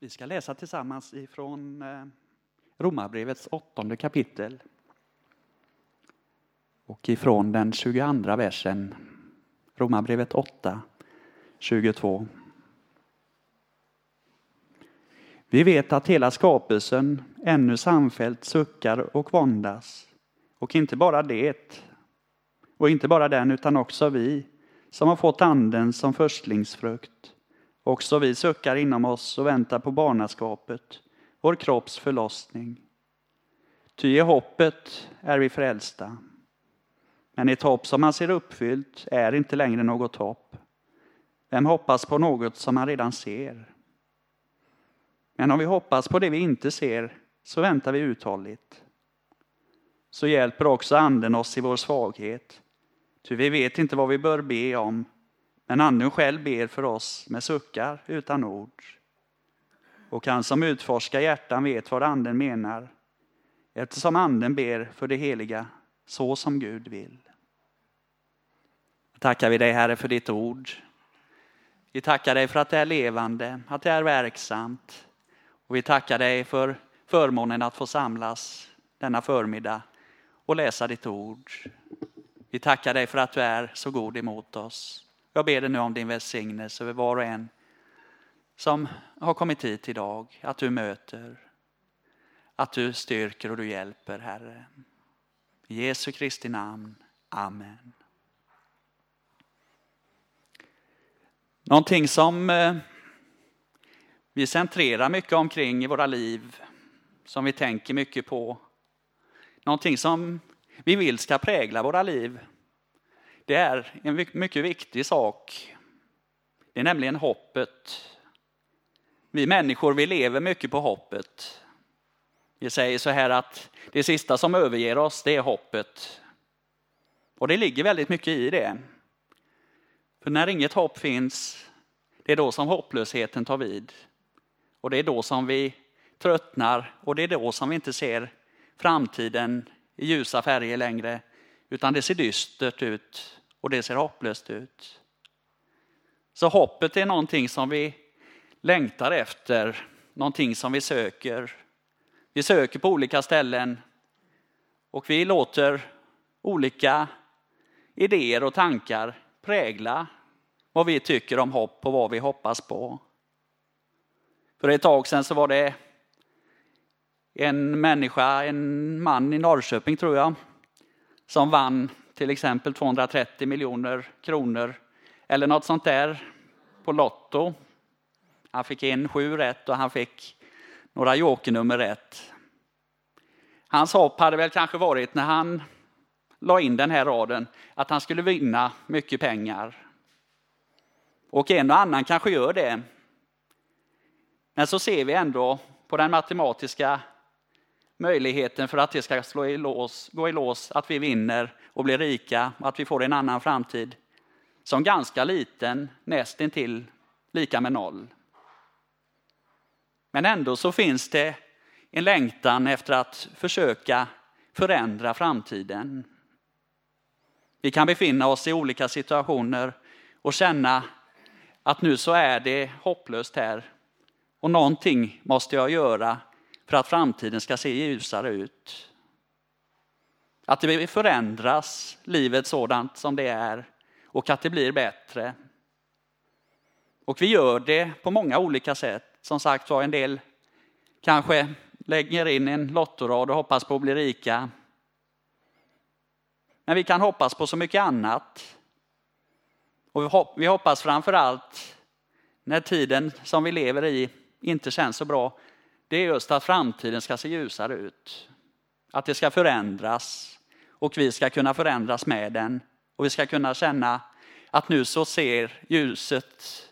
Vi ska läsa tillsammans ifrån eh, Romarbrevets åttonde kapitel. Och ifrån den 22 versen, Romarbrevet 8, 22. Vi vet att hela skapelsen ännu samfällt suckar och våndas. Och inte bara det, och inte bara den, utan också vi som har fått anden som förstlingsfrukt. Också vi suckar inom oss och väntar på barnaskapet, vår kropps förlossning. Ty i hoppet är vi frälsta. Men ett hopp som man ser uppfyllt är inte längre något hopp. Vem hoppas på något som man redan ser? Men om vi hoppas på det vi inte ser så väntar vi uthålligt. Så hjälper också anden oss i vår svaghet. Ty vi vet inte vad vi bör be om, men anden själv ber för oss med suckar utan ord. Och han som utforskar hjärtan vet vad anden menar, eftersom anden ber för det heliga så som Gud vill. Tackar vi dig Herre för ditt ord. Vi tackar dig för att det är levande, att det är verksamt. Och vi tackar dig för förmånen att få samlas denna förmiddag och läsa ditt ord. Vi tackar dig för att du är så god emot oss. Jag ber dig nu om din välsignelse över var och en som har kommit hit idag. Att du möter, att du styrker och du hjälper, Herre. I Jesu Kristi namn. Amen. Någonting som eh, vi centrerar mycket omkring i våra liv, som vi tänker mycket på. Någonting som vi vill ska prägla våra liv. Det är en mycket viktig sak. Det är nämligen hoppet. Vi människor vi lever mycket på hoppet. Vi säger så här att det sista som överger oss det är hoppet. Och det ligger väldigt mycket i det. För när inget hopp finns, det är då som hopplösheten tar vid. Och det är då som vi tröttnar och det är då som vi inte ser framtiden i ljusa färger längre, utan det ser dystert ut och det ser hopplöst ut. Så hoppet är någonting som vi längtar efter, någonting som vi söker. Vi söker på olika ställen och vi låter olika idéer och tankar prägla vad vi tycker om hopp och vad vi hoppas på. För ett tag sedan så var det en människa, en man i Norrköping tror jag, som vann till exempel 230 miljoner kronor eller något sånt där på Lotto. Han fick in sju rätt och han fick några jokernummer rätt. Hans hopp hade väl kanske varit när han la in den här raden att han skulle vinna mycket pengar. Och en och annan kanske gör det. Men så ser vi ändå på den matematiska möjligheten för att det ska slå i lås, gå i lås, att vi vinner och blir rika, att vi får en annan framtid, som ganska liten, nästintill lika med noll. Men ändå så finns det en längtan efter att försöka förändra framtiden. Vi kan befinna oss i olika situationer och känna att nu så är det hopplöst här och någonting måste jag göra för att framtiden ska se ljusare ut. Att det förändras, livet sådant som det är och att det blir bättre. Och vi gör det på många olika sätt. Som sagt var, en del kanske lägger in en lottorad och hoppas på att bli rika. Men vi kan hoppas på så mycket annat. Och vi hoppas framför allt när tiden som vi lever i inte känns så bra, det är just att framtiden ska se ljusare ut. Att det ska förändras och vi ska kunna förändras med den. Och vi ska kunna känna att nu så ser ljuset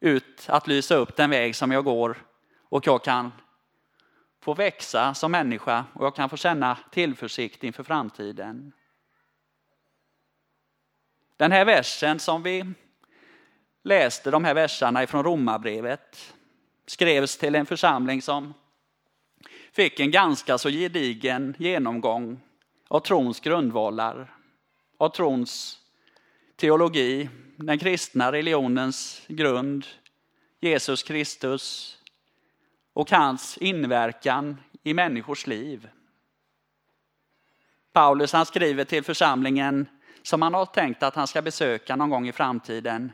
ut att lysa upp den väg som jag går och jag kan få växa som människa och jag kan få känna tillförsikt inför framtiden. Den här versen som vi läste, de här verserna ifrån Romarbrevet, skrevs till en församling som fick en ganska så gedigen genomgång av trons grundvalar, av trons teologi, den kristna religionens grund, Jesus Kristus, och hans inverkan i människors liv. Paulus han skriver till församlingen som han har tänkt att han ska besöka någon gång i framtiden.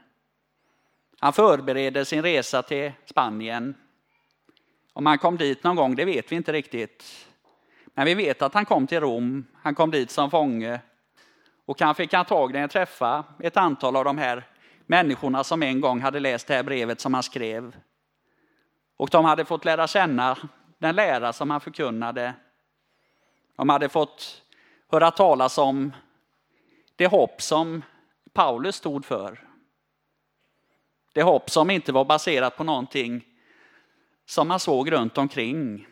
Han förbereder sin resa till Spanien. Om han kom dit någon gång, det vet vi inte riktigt. Men vi vet att han kom till Rom, han kom dit som fånge. Och han fick antagligen träffa ett antal av de här människorna som en gång hade läst det här brevet som han skrev. Och de hade fått lära känna den lära som han förkunnade. De hade fått höra talas om det hopp som Paulus stod för. Det hopp som inte var baserat på någonting som man såg runt omkring.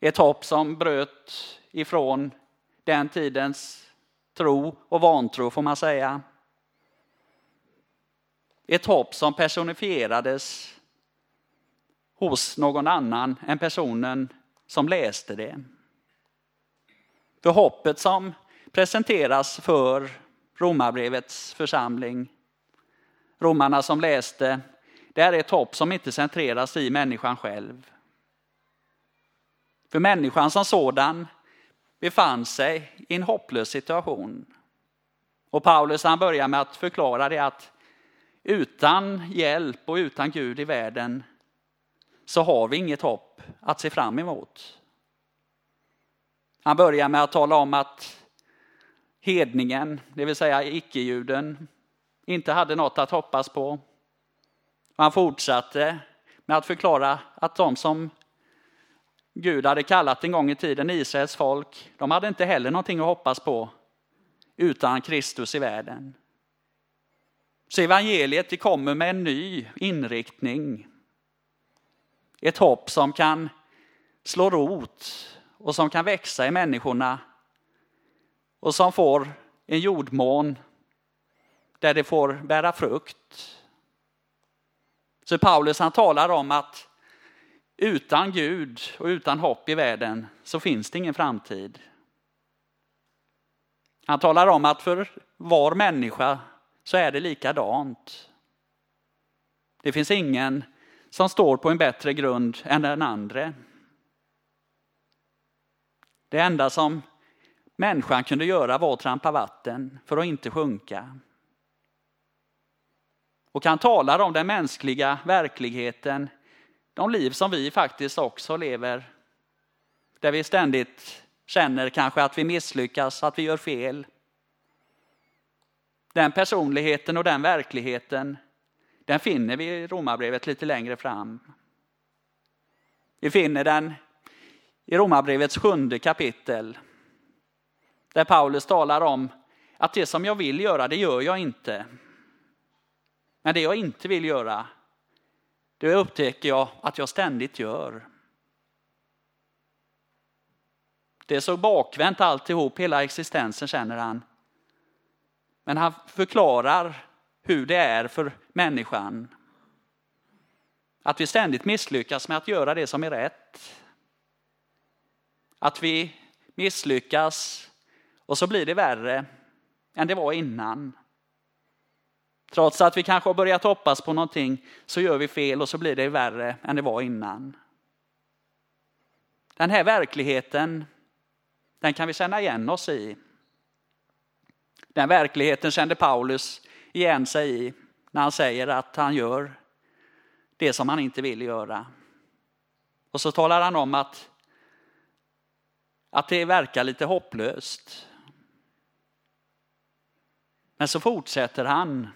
Ett hopp som bröt ifrån den tidens tro och vantro får man säga. Ett hopp som personifierades hos någon annan än personen som läste det. För hoppet som presenteras för Romarbrevets församling, romarna som läste, det är ett hopp som inte centreras i människan själv. För människan som sådan befann sig i en hopplös situation. Och Paulus han börjar med att förklara det att utan hjälp och utan Gud i världen så har vi inget hopp att se fram emot. Han börjar med att tala om att hedningen, det vill säga icke-juden, inte hade något att hoppas på. Han fortsatte med att förklara att de som Gud hade kallat en gång i tiden Israels folk, de hade inte heller någonting att hoppas på utan Kristus i världen. Så evangeliet det kommer med en ny inriktning. Ett hopp som kan slå rot och som kan växa i människorna och som får en jordmån där det får bära frukt. Så Paulus han talar om att utan Gud och utan hopp i världen så finns det ingen framtid. Han talar om att för var människa så är det likadant. Det finns ingen som står på en bättre grund än den andra. Det enda som människan kunde göra var att trampa vatten för att inte sjunka. Och han talar om den mänskliga verkligheten, de liv som vi faktiskt också lever. Där vi ständigt känner kanske att vi misslyckas, att vi gör fel. Den personligheten och den verkligheten, den finner vi i Romarbrevet lite längre fram. Vi finner den i Romarbrevets sjunde kapitel. Där Paulus talar om att det som jag vill göra, det gör jag inte. Men det jag inte vill göra, det upptäcker jag att jag ständigt gör. Det är så bakvänt alltihop, hela existensen känner han. Men han förklarar hur det är för människan. Att vi ständigt misslyckas med att göra det som är rätt. Att vi misslyckas och så blir det värre än det var innan. Trots att vi kanske har börjat hoppas på någonting så gör vi fel och så blir det värre än det var innan. Den här verkligheten, den kan vi känna igen oss i. Den verkligheten kände Paulus igen sig i när han säger att han gör det som han inte vill göra. Och så talar han om att, att det verkar lite hopplöst. Men så fortsätter han.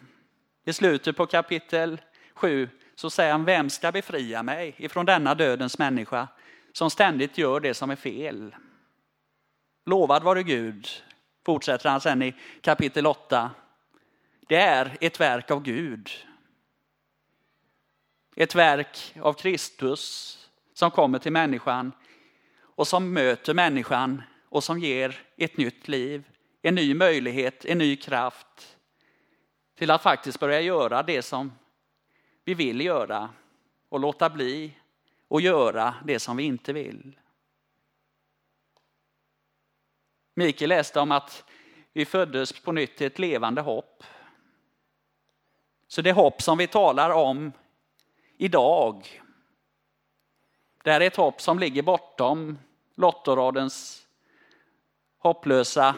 I slutet på kapitel 7 så säger han, vem ska befria mig ifrån denna dödens människa som ständigt gör det som är fel? Lovad vare Gud, fortsätter han sen i kapitel 8. Det är ett verk av Gud. Ett verk av Kristus som kommer till människan och som möter människan och som ger ett nytt liv, en ny möjlighet, en ny kraft till att faktiskt börja göra det som vi vill göra och låta bli och göra det som vi inte vill. Mikael läste om att vi föddes på nytt till ett levande hopp. Så det hopp som vi talar om idag, Det är ett hopp som ligger bortom Lottoradens hopplösa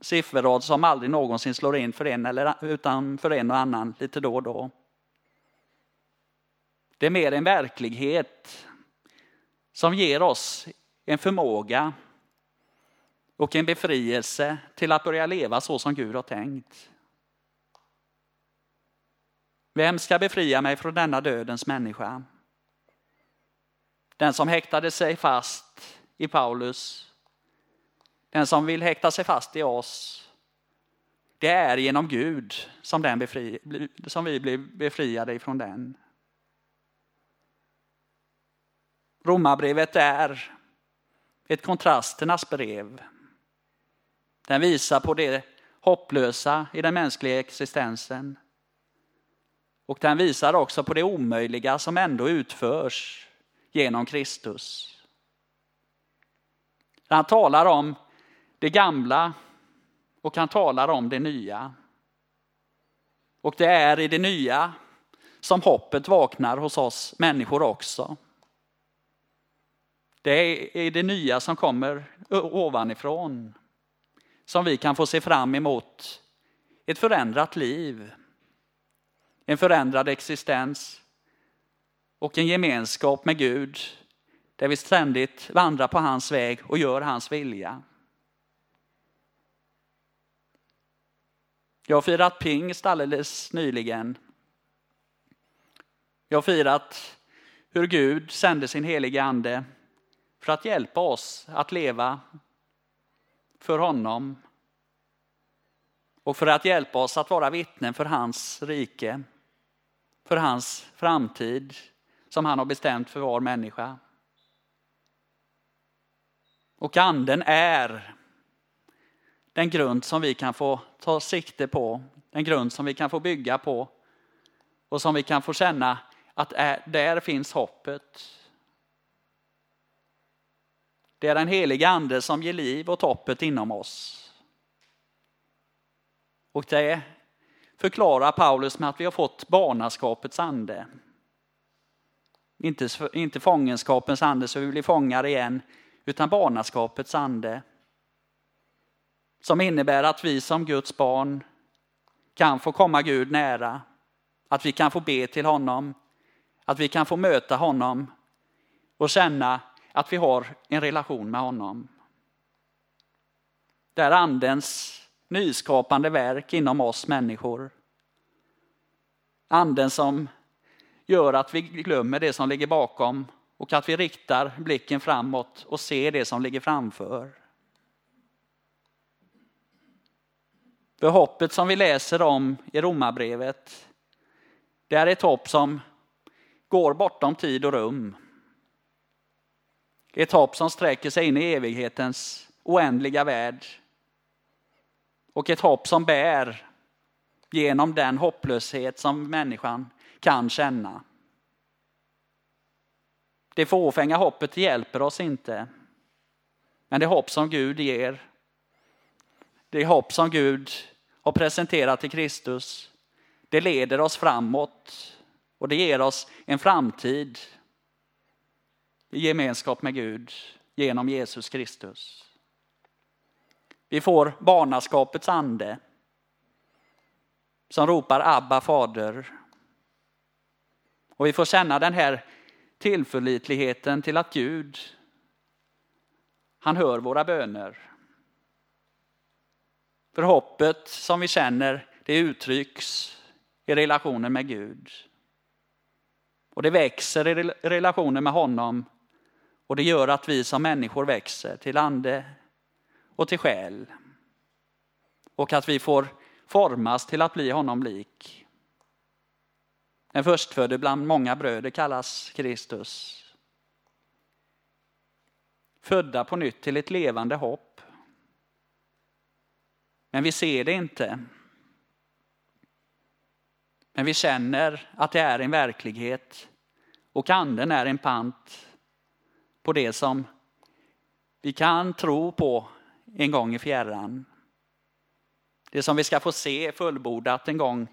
sifferrad som aldrig någonsin slår in för en eller utan för en och annan lite då och då. Det är mer en verklighet som ger oss en förmåga och en befrielse till att börja leva så som Gud har tänkt. Vem ska befria mig från denna dödens människa? Den som häktade sig fast i Paulus. Den som vill häkta sig fast i oss. Det är genom Gud som, den befri, som vi blir befriade ifrån den. Romarbrevet är ett kontrasternas brev. Den visar på det hopplösa i den mänskliga existensen. Och den visar också på det omöjliga som ändå utförs genom Kristus. Han talar om det gamla och han talar om det nya. Och det är i det nya som hoppet vaknar hos oss människor också. Det är i det nya som kommer ovanifrån som vi kan få se fram emot ett förändrat liv, en förändrad existens och en gemenskap med Gud där vi ständigt vandrar på hans väg och gör hans vilja. Jag har firat pingst alldeles nyligen. Jag har firat hur Gud sände sin heliga ande för att hjälpa oss att leva för honom och för att hjälpa oss att vara vittnen för hans rike, för hans framtid som han har bestämt för var människa. Och anden är den grund som vi kan få ta sikte på, den grund som vi kan få bygga på och som vi kan få känna att där finns hoppet. Det är den heliga ande som ger liv åt hoppet inom oss. Och det förklarar Paulus med att vi har fått barnaskapets ande. Inte, inte fångenskapens ande så vi blir fångar igen, utan barnaskapets ande. Som innebär att vi som Guds barn kan få komma Gud nära. Att vi kan få be till honom. Att vi kan få möta honom och känna att vi har en relation med honom. Där andens nyskapande verk inom oss människor. Anden som gör att vi glömmer det som ligger bakom och att vi riktar blicken framåt och ser det som ligger framför. För hoppet som vi läser om i Romarbrevet, det är ett hopp som går bortom tid och rum. Ett hopp som sträcker sig in i evighetens oändliga värld. Och ett hopp som bär genom den hopplöshet som människan kan känna. Det fåfänga hoppet hjälper oss inte. Men det hopp som Gud ger, det hopp som Gud har presenterat i Kristus, det leder oss framåt och det ger oss en framtid i gemenskap med Gud genom Jesus Kristus. Vi får barnaskapets ande som ropar Abba fader. Och vi får känna den här tillförlitligheten till att Gud, han hör våra böner. För hoppet som vi känner, det uttrycks i relationen med Gud. Och det växer i relationen med honom och det gör att vi som människor växer till ande och till själ. Och att vi får formas till att bli honom lik. Den förstfödde bland många bröder kallas Kristus. Födda på nytt till ett levande hopp. Men vi ser det inte. Men vi känner att det är en verklighet och anden är en pant på det som vi kan tro på en gång i fjärran. Det som vi ska få se fullbordat en gång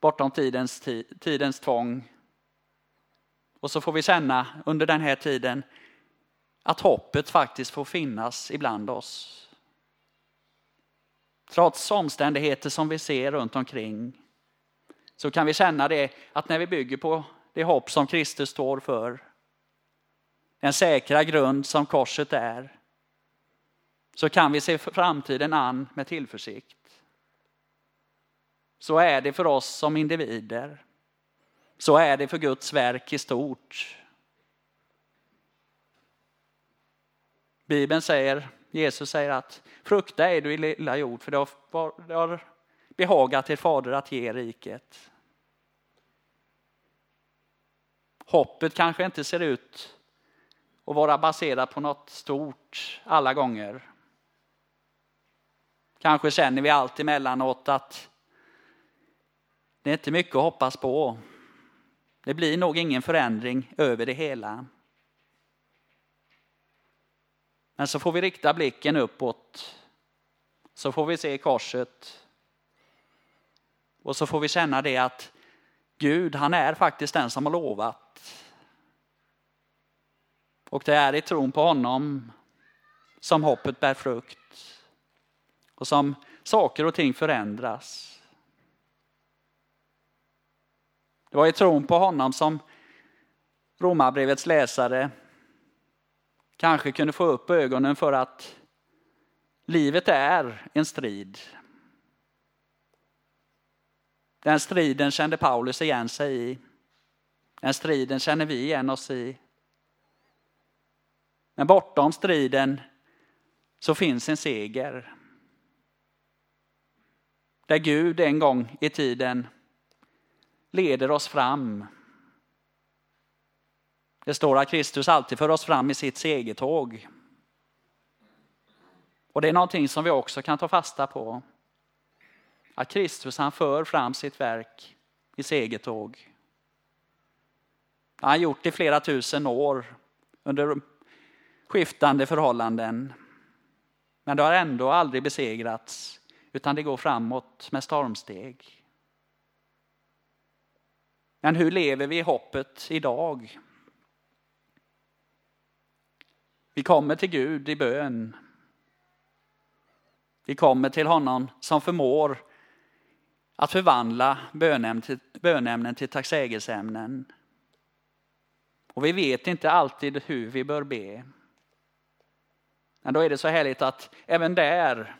bortom tidens, tidens tvång Och så får vi känna under den här tiden att hoppet faktiskt får finnas ibland oss. Trots omständigheter som vi ser runt omkring så kan vi känna det att när vi bygger på det hopp som Kristus står för, den säkra grund som korset är, så kan vi se framtiden an med tillförsikt. Så är det för oss som individer. Så är det för Guds verk i stort. Bibeln säger, Jesus säger att frukta är du i lilla jord för det har, det har behagat er fader att ge riket. Hoppet kanske inte ser ut att vara baserat på något stort alla gånger. Kanske känner vi allt emellanåt att det är inte mycket att hoppas på. Det blir nog ingen förändring över det hela. Men så får vi rikta blicken uppåt. Så får vi se korset. Och så får vi känna det att Gud, han är faktiskt den som har lovat. Och det är i tron på honom som hoppet bär frukt. Och som saker och ting förändras. Det var i tron på honom som Romarbrevets läsare kanske kunde få upp ögonen för att livet är en strid. Den striden kände Paulus igen sig i. Den striden känner vi igen oss i. Men bortom striden så finns en seger. Där Gud en gång i tiden leder oss fram. Det står att Kristus alltid för oss fram i sitt segertåg. Och det är någonting som vi också kan ta fasta på. Att Kristus han för fram sitt verk i segertåg. Han har gjort det i flera tusen år under skiftande förhållanden. Men det har ändå aldrig besegrats utan det går framåt med stormsteg. Men hur lever vi i hoppet idag? Vi kommer till Gud i bön. Vi kommer till honom som förmår att förvandla bönämnen till tacksägelseämnen. Och vi vet inte alltid hur vi bör be. Men då är det så härligt att även där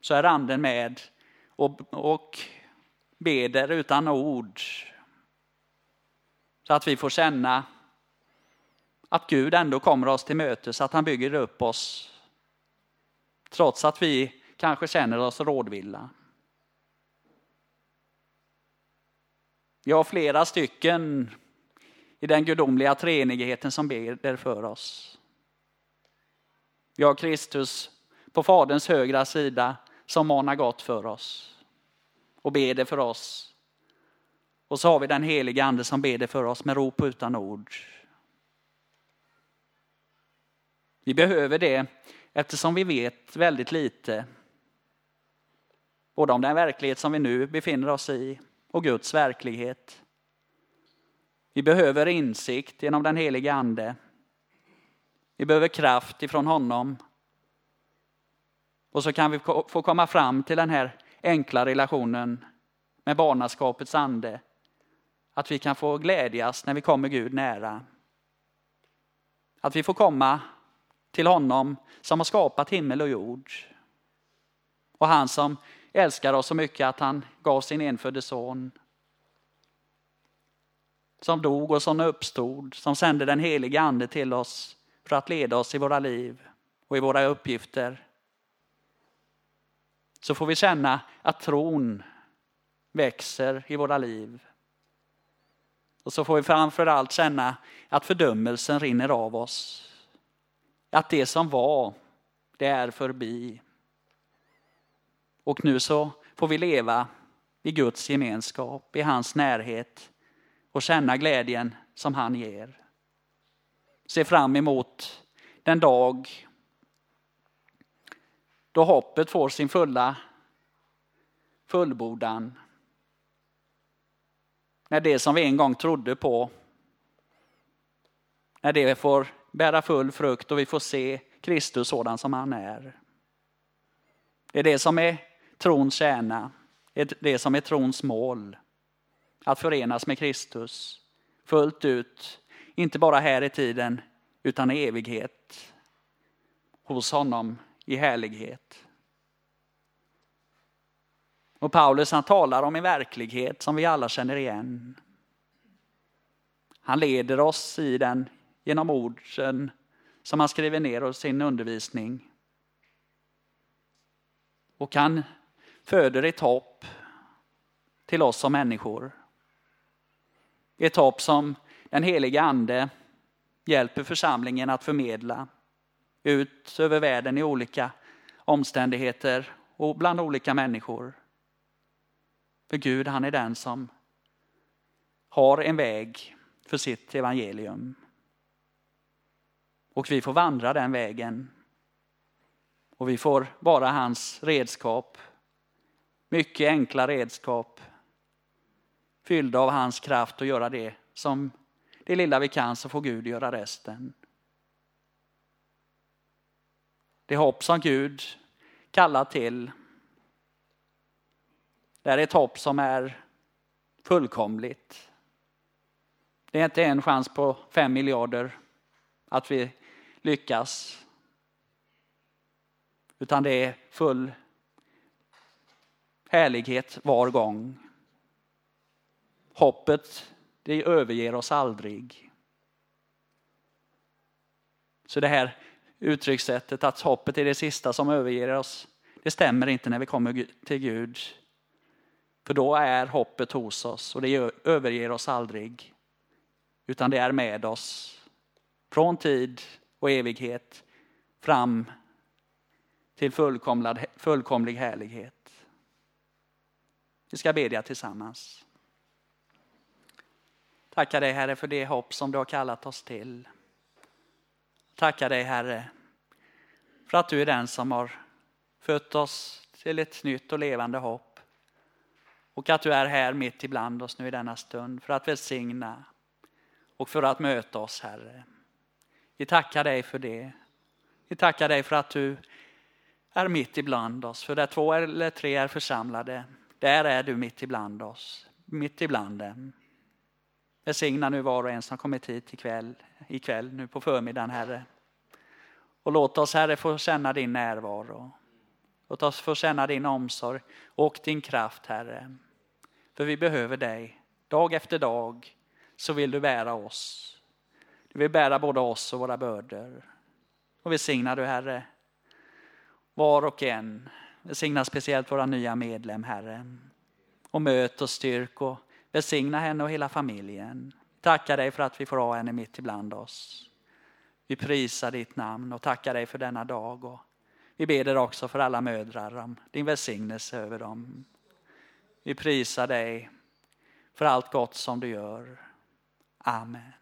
så är anden med och, och beder utan ord så att vi får känna att Gud ändå kommer oss till mötes, att han bygger upp oss. Trots att vi kanske känner oss rådvilla. Vi har flera stycken i den gudomliga treenigheten som ber för oss. Vi har Kristus på Faderns högra sida som manar gott för oss och ber det för oss. Och så har vi den heliga ande som ber det för oss med rop utan ord. Vi behöver det eftersom vi vet väldigt lite. Både om den verklighet som vi nu befinner oss i och Guds verklighet. Vi behöver insikt genom den heliga ande. Vi behöver kraft ifrån honom. Och så kan vi få komma fram till den här enkla relationen med barnaskapets ande att vi kan få glädjas när vi kommer Gud nära. Att vi får komma till honom som har skapat himmel och jord. Och han som älskar oss så mycket att han gav sin enfödde son. Som dog och som uppstod, som sände den helige ande till oss för att leda oss i våra liv och i våra uppgifter. Så får vi känna att tron växer i våra liv. Och så får vi framförallt känna att fördömelsen rinner av oss. Att det som var, det är förbi. Och nu så får vi leva i Guds gemenskap, i hans närhet och känna glädjen som han ger. Se fram emot den dag då hoppet får sin fulla fullbordan när det som vi en gång trodde på När det får bära full frukt och vi får se Kristus sådan som han är. Det är det som är trons kärna, det som är trons mål. Att förenas med Kristus fullt ut, inte bara här i tiden utan i evighet. Hos honom i härlighet. Och Paulus han talar om en verklighet som vi alla känner igen. Han leder oss i den genom orden som han skriver ner och sin undervisning. Och han föder ett hopp till oss som människor. Ett hopp som den heliga ande hjälper församlingen att förmedla ut över världen i olika omständigheter och bland olika människor. För Gud han är den som har en väg för sitt evangelium. Och vi får vandra den vägen. Och vi får vara hans redskap. Mycket enkla redskap. Fyllda av hans kraft och göra det som det lilla vi kan så får Gud göra resten. Det hopp som Gud kallar till. Det är ett hopp som är fullkomligt. Det är inte en chans på fem miljarder att vi lyckas. Utan det är full härlighet var gång. Hoppet, det överger oss aldrig. Så det här uttryckssättet att hoppet är det sista som överger oss, det stämmer inte när vi kommer till Gud. För då är hoppet hos oss och det överger oss aldrig. Utan det är med oss från tid och evighet fram till fullkomlig härlighet. Vi ska bedja tillsammans. Tackar dig Herre för det hopp som du har kallat oss till. Tackar dig Herre för att du är den som har fött oss till ett nytt och levande hopp. Och att du är här mitt ibland oss nu i denna stund för att välsigna och för att möta oss Herre. Vi tackar dig för det. Vi tackar dig för att du är mitt ibland oss. För där två eller tre är församlade, där är du mitt ibland oss. Mitt ibland dem. Välsigna nu var och en som kommit hit ikväll, ikväll nu på förmiddagen Herre. Och låt oss Herre få känna din närvaro. Låt oss få känna din omsorg och din kraft Herre. För vi behöver dig. Dag efter dag så vill du bära oss. Du vill bära både oss och våra bördor. Och välsigna du Herre var och en. Välsigna speciellt våra nya medlem Herre. Och möt och styrk och välsigna henne och hela familjen. Tacka dig för att vi får ha henne mitt ibland oss. Vi prisar ditt namn och tackar dig för denna dag. Och vi ber också för alla mödrar om din välsignelse över dem. Vi prisar dig för allt gott som du gör. Amen.